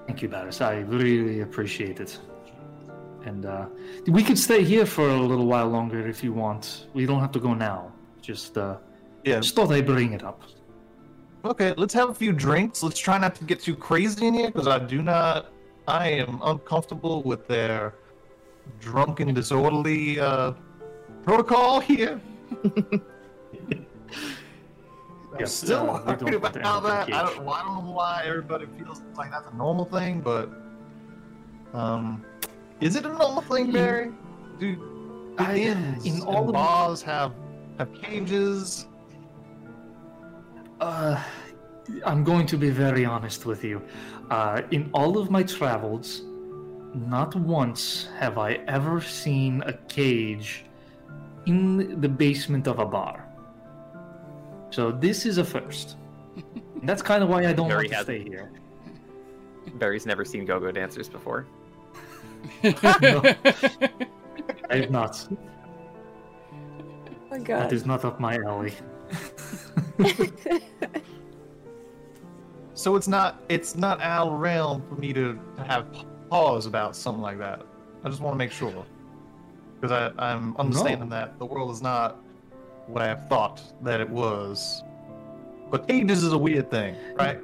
Thank you, Barris. I really appreciate it. And uh, we could stay here for a little while longer if you want. We don't have to go now. Just, uh, Yeah. just thought I'd bring it up. Okay, let's have a few drinks. Let's try not to get too crazy in here because I do not. I am uncomfortable with their drunken, disorderly uh, protocol here. I'm Yes, still uh, we don't worried about end up that. I don't, well, I don't know why everybody feels like that's a normal thing, but um, is it a normal thing, Barry? Do, do I- inns in and all of- bars have have cages? Uh, I'm going to be very honest with you. Uh, in all of my travels, not once have I ever seen a cage in the basement of a bar. So this is a first. And that's kind of why I don't Very want to has- stay here. Barry's never seen go-go dancers before. no, I've not. Oh my god. is not up my alley. So it's not it's not out of realm for me to, to have pause about something like that. I just want to make sure because I I'm understanding that the world is not what I have thought that it was. But ages is a weird thing, right?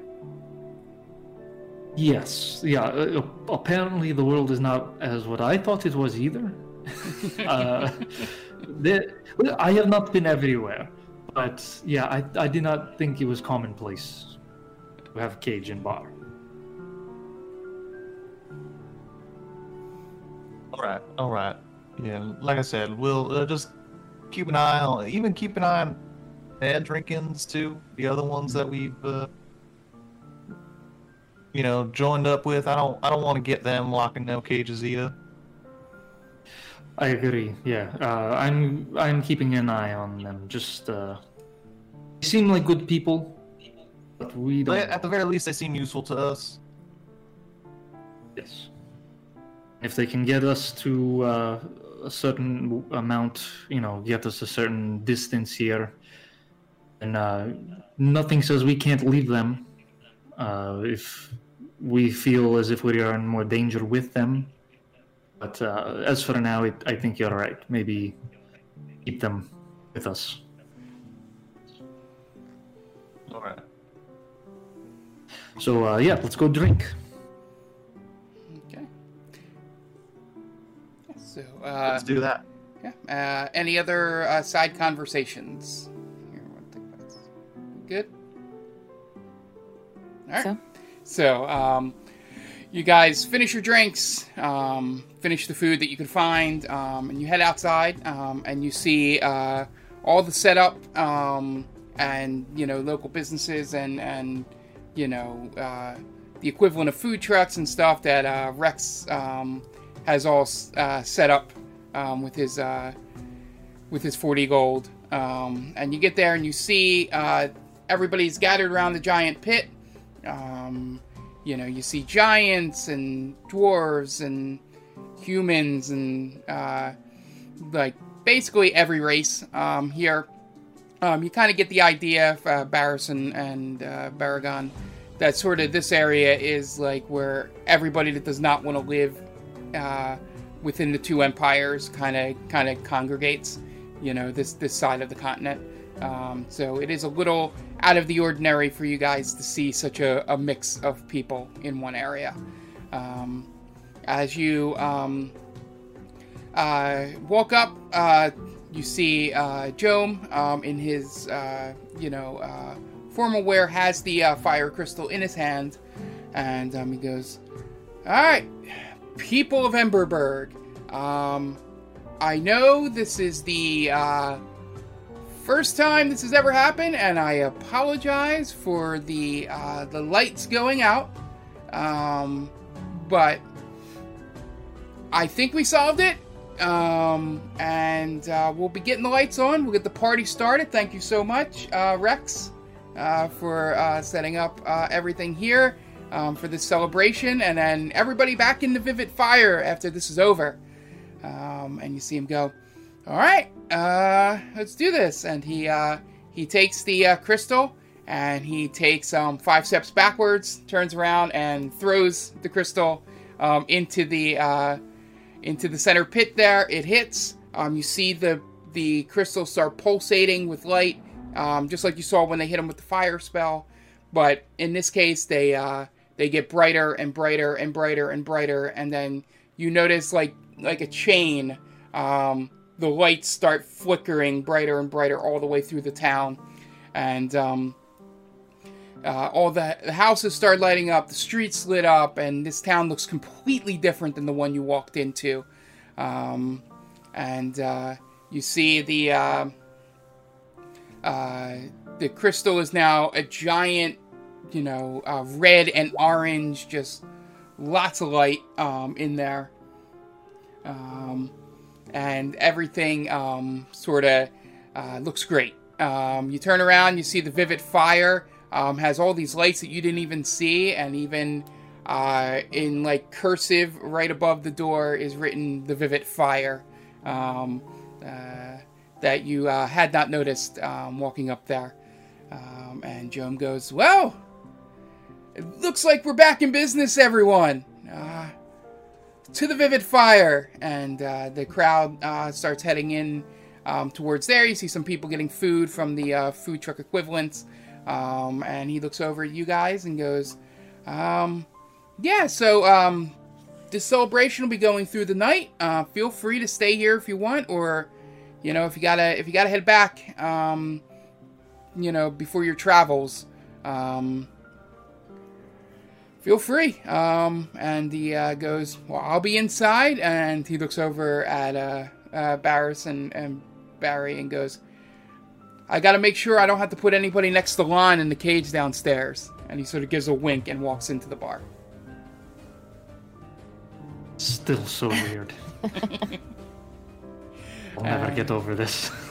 Yes, yeah. Uh, apparently, the world is not as what I thought it was either. uh, I have not been everywhere, but yeah, I, I did not think it was commonplace to have cage and bar. All right, all right. Yeah, like I said, we'll uh, just keep an eye on, even keep an eye on Ed Drinkins too. The other ones that we've, uh, you know, joined up with. I don't, I don't want to get them locked in no cages either. I agree. Yeah, uh, I'm I'm keeping an eye on them. Just uh, they seem like good people, but we don't. But at the very least, they seem useful to us. Yes. If they can get us to uh, a certain amount, you know, get us a certain distance here, and uh, nothing says we can't leave them. Uh, if we feel as if we are in more danger with them. But uh, as for now, it, I think you're right. Maybe keep them with us. All right. So uh, yeah, let's go drink. Okay. So, uh, Let's do that. yeah. Uh, any other uh, side conversations? Here, one thing that's good. All right. So, So, um, you guys finish your drinks, um, finish the food that you can find, um, and you head outside, um, and you see uh, all the setup, um, and you know local businesses and and you know uh, the equivalent of food trucks and stuff that uh, Rex um, has all uh, set up um, with his uh, with his 40 gold. Um, and you get there and you see uh, everybody's gathered around the giant pit. You know, you see giants and dwarves and humans and uh, like basically every race um, here. Um, you kind of get the idea, uh, Barris and, and uh, Baragon, that sort of this area is like where everybody that does not want to live uh, within the two empires kind of kind of congregates. You know, this this side of the continent. Um, so it is a little out of the ordinary for you guys to see such a, a mix of people in one area. Um, as you um, uh, walk up, uh, you see uh, um, in his, uh, you know, uh, formal wear has the uh, fire crystal in his hand, and um, he goes, "All right, people of Emberberg, um, I know this is the first time this has ever happened, and I apologize for the uh, the lights going out, um, but I think we solved it." Um, and uh, we'll be getting the lights on. We'll get the party started. Thank you so much, uh, Rex, uh, for uh, setting up uh, everything here um, for this celebration. And then everybody back in the Vivid Fire after this is over. Um, and you see him go, "All right, uh, let's do this." And he he takes the crystal and he takes um, five steps backwards, turns around, and throws the crystal um, into the into the center pit there. It hits. Um, you see the the crystals start pulsating with light, um, just like you saw when they hit them with the fire spell. But in this case, they uh, they get brighter and brighter and brighter and brighter, and then you notice like like a chain. Um, the lights start flickering brighter and brighter all the way through the town, and um, uh, all the, the houses start lighting up, the streets lit up, and this town looks completely different than the one you walked into. Um, and uh, you see the uh, uh, the crystal is now a giant, you know, uh, red and orange, just lots of light um, in there, um, and everything um, sort of uh, looks great. Um, you turn around, you see the vivid fire um, has all these lights that you didn't even see, and even uh, in like cursive right above the door is written the vivid fire um, uh, that you uh, had not noticed um, walking up there. Um, and Jome goes, Well, it looks like we're back in business, everyone. Uh, to the vivid fire. And uh, the crowd uh, starts heading in um, towards there. You see some people getting food from the food truck equivalents. Um, and he looks over at you guys and goes, um, Yeah, so um, this celebration will be going through the night. Uh, feel free to stay here if you want, or you know, if you gotta if you gotta head back, um, you know, before your travels. Um, feel free. Um, and he uh, goes, well, I'll be inside. And he looks over at uh, uh, Barris and, and Barry and goes, I got to make sure I don't have to put anybody next to Lon in the cage downstairs. And he sort of gives a wink and walks into the bar. Still so weird. I'll never get over this.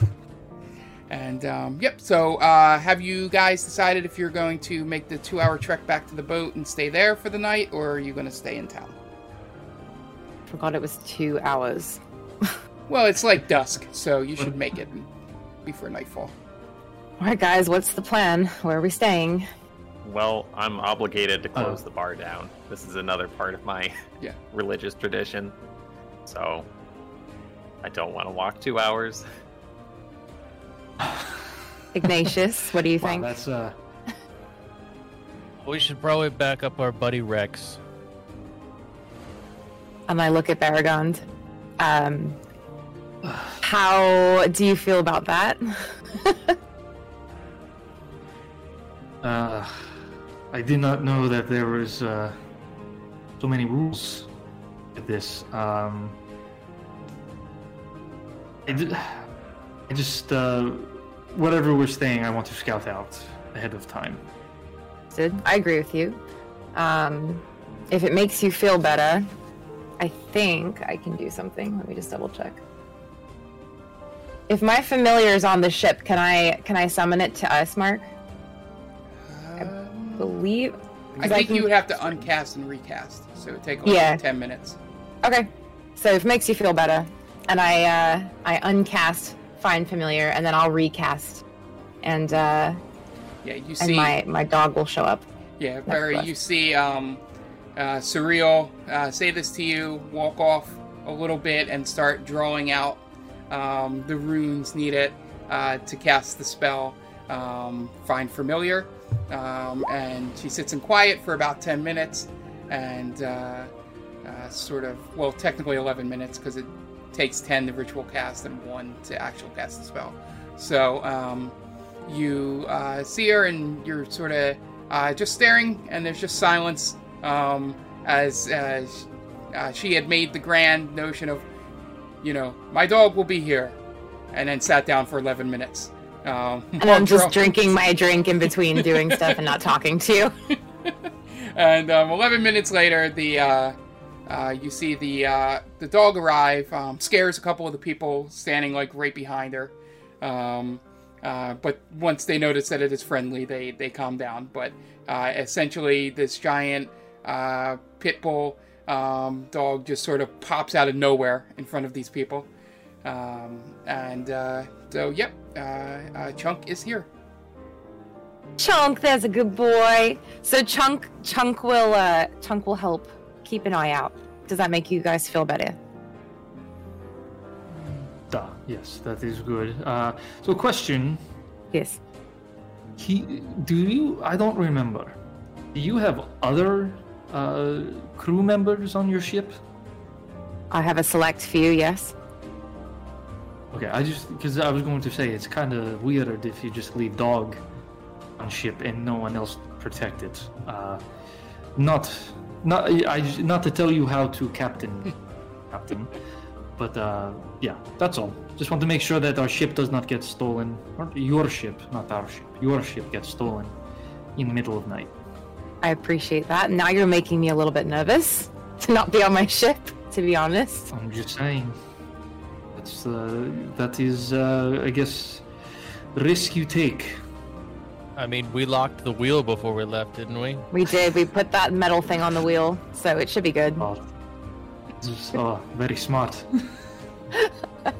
And um, yep, so uh, have you guys decided if you're going to make the two hour trek back to the boat and stay there for the night, or are you going to stay in town? Forgot it was two hours. Well, it's like dusk, so you should make it before nightfall. All right, guys, what's the plan? Where are we staying? Well, I'm obligated to close Oh. the bar down. This is another part of my Yeah. religious tradition. So I don't want to walk two hours. Ignatius, what do you Wow, think? that's uh We should probably back up our buddy Rex. And I look at Baragond. Um, how do you feel about that? uh I did not know that there was uh so many rules with this. Um I, d- I just uh whatever we're staying I want to scout out ahead of time. Sid, I agree with you. Um, if it makes you feel better, I think I can do something. Let me just double check. If my familiar is on the ship, can I can I summon it to us, Mark? Believe. I think can- you would have to uncast and recast, so it would take like Yeah. 10 minutes. Okay. So if it makes you feel better, and I uh, I uncast find familiar, and then I'll recast, and uh, Yeah, you and see. my my dog will show up. Yeah, Barry, you see um, uh, Surreal uh, say this to you, walk off a little bit, and start drawing out um, the runes needed uh, to cast the spell um, Find Familiar. Um, and she sits in quiet for about 10 minutes and uh, uh, sort of, well, technically 11 minutes because it takes 10 to ritual cast and 1 to actual cast the spell. So um, you uh, see her and you're sort of uh, just staring, and there's just silence um, as uh, uh, she had made the grand notion of, you know, my dog will be here, and then sat down for 11 minutes. Um, And I'm just drinking my drink in between doing stuff and not talking to you. and um, 11 minutes later, the uh, uh, you see the uh, the dog arrive, um, scares a couple of the people standing like right behind her. Um, uh, but once they notice that it is friendly, they they calm down. But uh, essentially, this giant uh, pit bull um, dog just sort of pops out of nowhere in front of these people. Um, and uh, so, yep, uh, uh, Chunk is here. Chunk, there's a good boy. So Chunk, Chunk will, uh, Chunk will help keep an eye out. Does that make you guys feel better? Duh, yes, that is good. Uh so question, Yes. he do you I don't remember. Do you have other uh crew members on your ship? I have a select few. Yes. Okay, I just because I was going to say it's kind of weird if you just leave dog on ship and no one else protect it. Uh, not, not, I not to tell you how to captain, captain, but uh, yeah, that's all. Just want to make sure that our ship does not get stolen, or your ship, not our ship. Your ship gets stolen in the middle of night. I appreciate that. Now you're making me a little bit nervous to not be on my ship. To be honest. I'm just saying. That's uh, that is, uh, I guess, risk you take. I mean, we locked the wheel before we left, didn't we? We did. We put that metal thing on the wheel, so it should be good. Oh, this is, oh, very smart. All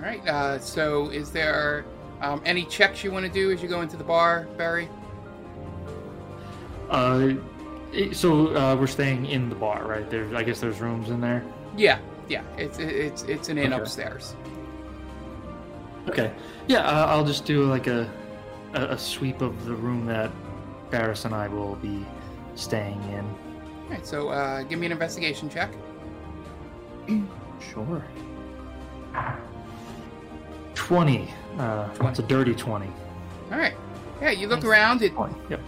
right. Uh, so, is there um, any checks you want to do as you go into the bar, Barry? Uh, so uh, we're staying in the bar, right? There's, I guess there's rooms in there. Yeah, yeah. It's it's it's an inn Okay. upstairs. Okay. Yeah, uh, I'll just do like a, a a sweep of the room that Barris and I will be staying in. All right. So, uh, give me an investigation check. Sure. Twenty. Uh, it's a dirty twenty. All right. Yeah, you look around. It. Yep.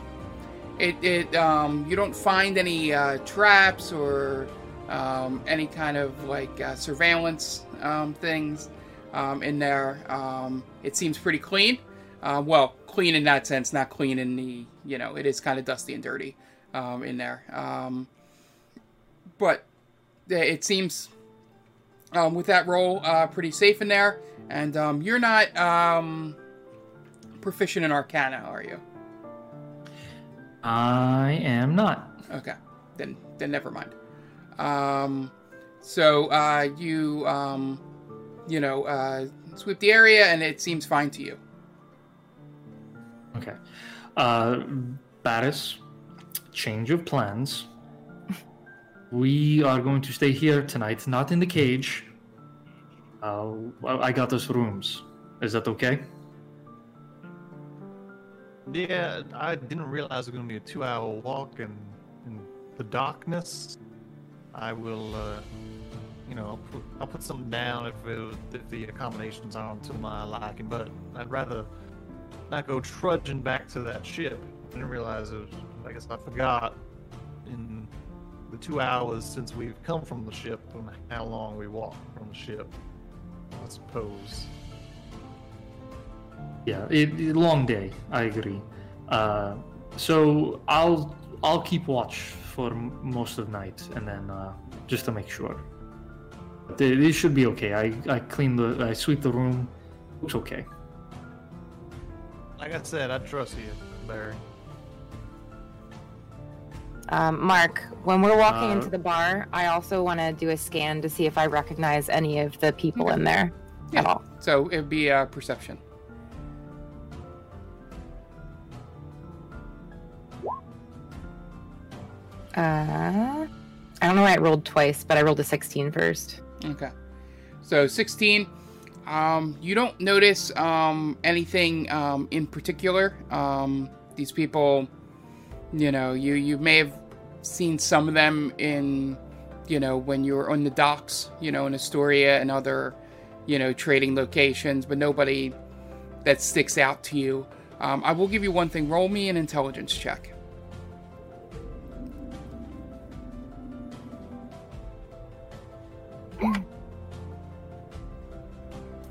it, it um, you don't find any uh, traps or um, any kind of like uh, surveillance um, things um, in there. Um, it seems pretty clean. Uh, well, clean in that sense, not clean in the you know it is kind of dusty and dirty um, in there. Um, but it seems um, with that role uh, pretty safe in there. And um, you're not um, proficient in Arcana, are you? I am not. Okay, then then never mind. Um, so uh, you um, you know uh, sweep the area, and it seems fine to you. Okay. Uh, Barris, change of plans. We are going to stay here tonight, not in the cage. Uh, I I got us rooms. Is that okay? Yeah, I didn't realize it was gonna be a two-hour walk in, in the darkness. I will, uh, you know, I'll put, I'll put something down if, it, if the accommodations aren't to my liking, but I'd rather not go trudging back to that ship. I didn't realize it was, I guess I forgot in the two hours since we've come from the ship and how long we walked from the ship. I suppose. Yeah, it, it- long day. I agree. Uh, so I'll I'll keep watch for most of the night, and then uh, just to make sure. But it, it should be okay. I I clean the I sweep the room. Looks okay. Like I said, I trust you, Barry. Um, Mark, when we're walking Uh, into the bar, I also want to do a scan to see if I recognize any of the people in there Yeah. at all. So it'd be a perception. Uh, I don't know why I rolled twice, but I rolled a 16 first. Okay. So 16. Um, you don't notice um, anything um, in particular. Um, these people, you know, you, you may have seen some of them in, you know, when you were on the docks, you know, in Astoria and other, you know, trading locations, but nobody that sticks out to you. Um, I will give you one thing. Roll me an intelligence check.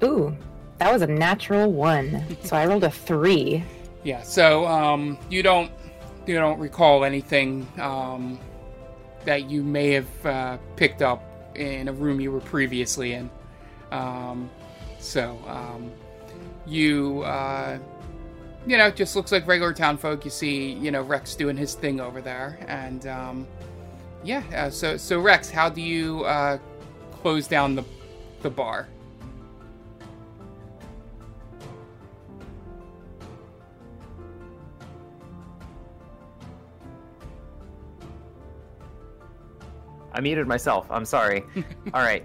Ooh, that was a natural one. So I rolled a three. Yeah, so um, you don't you don't recall anything um, that you may have uh, picked up in a room you were previously in. Um, so um, you uh, you know just looks like regular town folk. You see you know Rex doing his thing over there, and um, yeah. Uh, so so Rex, how do you uh, close down the the bar? I muted myself. I'm sorry. All right.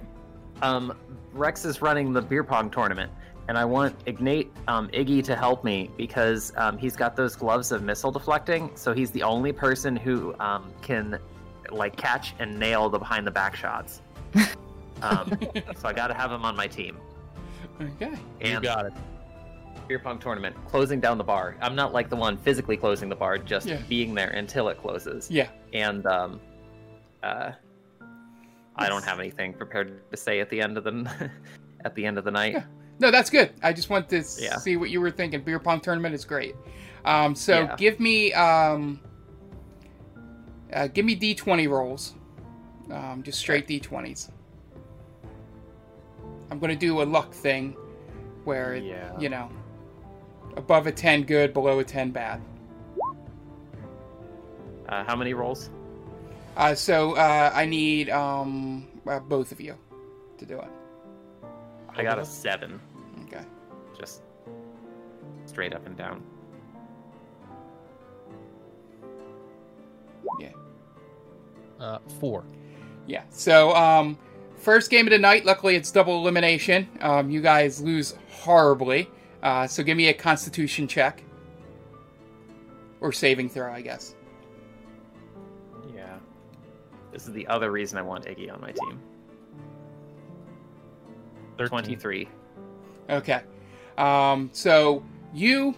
Um, Rex is running the beer pong tournament, and I want Ignate um, Iggy to help me because um, he's got those gloves of missile deflecting. So he's the only person who um, can like catch and nail the behind the back shots. Um, so I got to have him on my team. Okay. You got it. beer pong tournament, closing down the bar. I'm not like the one physically closing the bar, just Yeah. being there until it closes. Yeah. and um, uh, I don't have anything prepared to say at the end of the at the end of the night. Yeah. No, that's good. I just want to Yeah. see what you were thinking. Beer pong tournament is great. Um, so Yeah. give me um, uh, give me d twenty rolls, um, just straight d twenties. I'm gonna do a luck thing, where it, you know, above a ten good, below a ten bad. Uh, how many rolls? Uh, so uh, I need um, uh, both of you to do it. I got a seven, Okay. just straight up and down. Yeah. Uh, four. Yeah. So, um, first game of the night. Luckily, it's double elimination. Um, you guys lose horribly. Uh, so give me a Constitution check or saving throw, I guess. Yeah. This is the other reason I want Iggy on my team. 13. Twenty-three. Okay. Um, so you,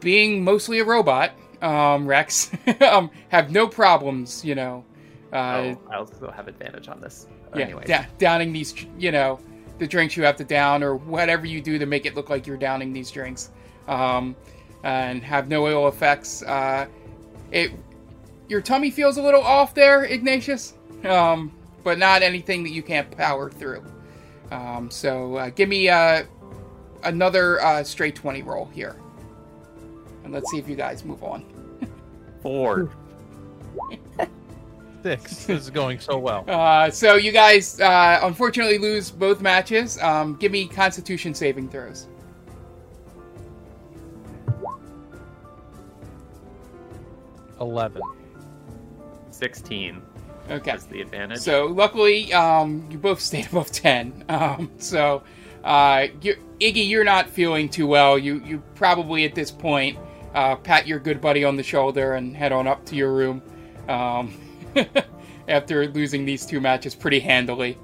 being mostly a robot, um, Rex. um, have no problems, you know. Uh, oh, I also have advantage on this. yeah, anyway. da- downing these, you know, the drinks you have to down, or whatever you do to make it look like you're downing these drinks, um, and have no ill effects. Uh, it, your tummy feels a little off there, Ignatius, um, but not anything that you can't power through. Um, so uh, give me uh, another uh, straight twenty roll here, and let's see if you guys move on. Four. Six. This is going so well. Uh, so you guys uh, unfortunately lose both matches. Um, give me Constitution saving throws. Eleven. Sixteen Okay. is the advantage. So luckily, um, you both stayed above ten. Um, so, uh, you Iggy, you're not feeling too well. You you probably at this point uh, pat your good buddy on the shoulder and head on up to your room. Um, after losing these two matches pretty handily.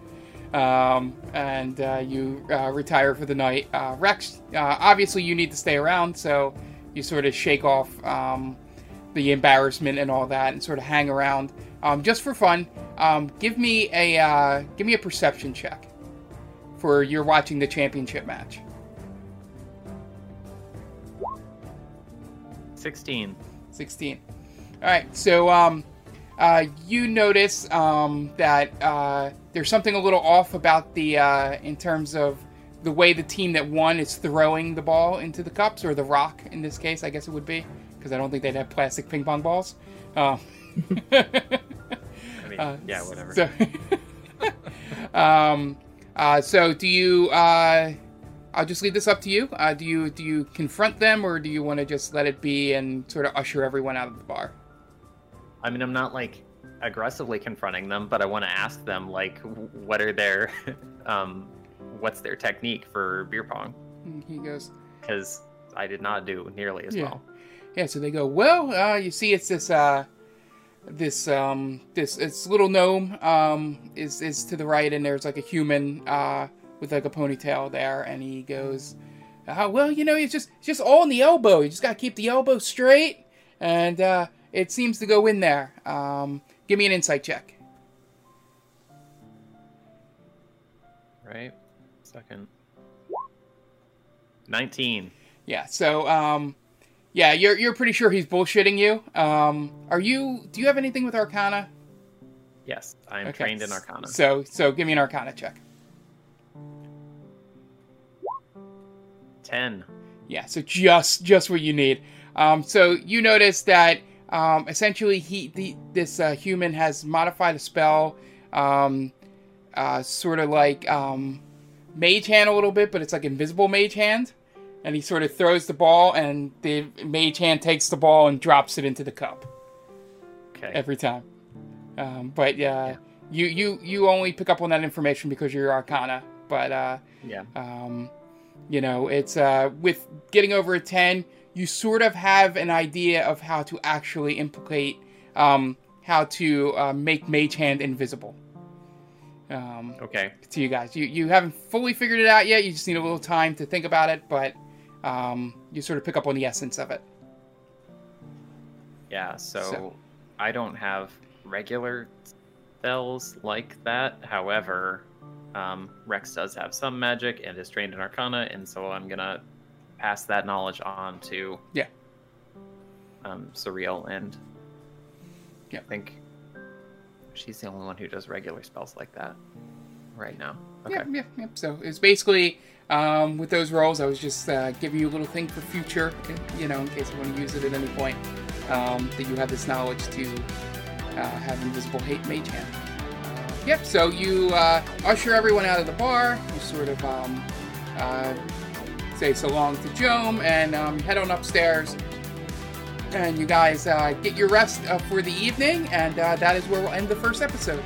Um, and uh, you uh, retire for the night. Uh, Rex, uh, obviously, you need to stay around, so you sort of shake off um, the embarrassment and all that, and sort of hang around um, just for fun. Um, give me a uh, give me a perception check for you're watching the championship match. Sixteen. 16. All right, so um, uh, you notice um, that uh, there's something a little off about the uh, in terms of the way the team that won is throwing the ball into the cups or the rock in this case. I guess it would be because I don't think they'd have plastic ping pong balls. Um, I mean, Uh, yeah, whatever. So, um, uh, so do you? Uh, I'll just leave this up to you. Uh, do you do you confront them, or do you want to just let it be and sort of usher everyone out of the bar? I mean, I'm not like aggressively confronting them, but I want to ask them like, what are their, um, what's their technique for beer pong? He goes, Because I did not do nearly as Yeah. well. Yeah. So they go, well, uh, you see, it's this uh, this um, this this little gnome um, is is to the right, and there's like a human uh, with like a ponytail there, and he goes, uh, well, you know, it's just it's just all in the elbow. You just gotta keep the elbow straight, and uh, it seems to go in there. Um, give me an insight check. Right. Second. Nineteen. Yeah. So, um, yeah, you're you're pretty sure he's bullshitting you. Um, are you? Do you have anything with Arcana? Yes, I am Okay, trained in Arcana. So, so give me an Arcana check. Ten. Yeah. So just just what you need. Um, so you notice that um, essentially he the this uh, human has modified a spell, um, uh, sort of like um, mage hand a little bit, but it's like invisible mage hand. And he sort of throws the ball, and the mage hand takes the ball and drops it into the cup. Okay. every time. Um, but uh, you you you only pick up on that information because you're Arcana. But uh, yeah. um, you know, it's uh, with getting over a ten, you sort of have an idea of how to actually implicate, um, how to uh, make Mage Hand invisible. Um, Okay. to you guys, you you haven't fully figured it out yet. You just need a little time to think about it, but um, you sort of pick up on the essence of it. Yeah. So, So- I don't have regular spells like that. However, um, Rex does have some magic and is trained in Arcana, and so I'm gonna pass that knowledge on to Yeah. um, Surreal and Yeah. I think she's the only one who does regular spells like that right now. Okay. Yep, yep, yep. So it's basically um, with those rolls, I was just uh, giving you a little thing for future, you know, in case you want to use it at any point, um, that you have this knowledge to uh, have invisible hate mage hand. Uh, yep. So you uh, usher everyone out of the bar. You sort of um, uh, say so long to Jome and um, head on upstairs. And you guys uh, get your rest uh, for the evening, and uh, that is where we'll end the first episode.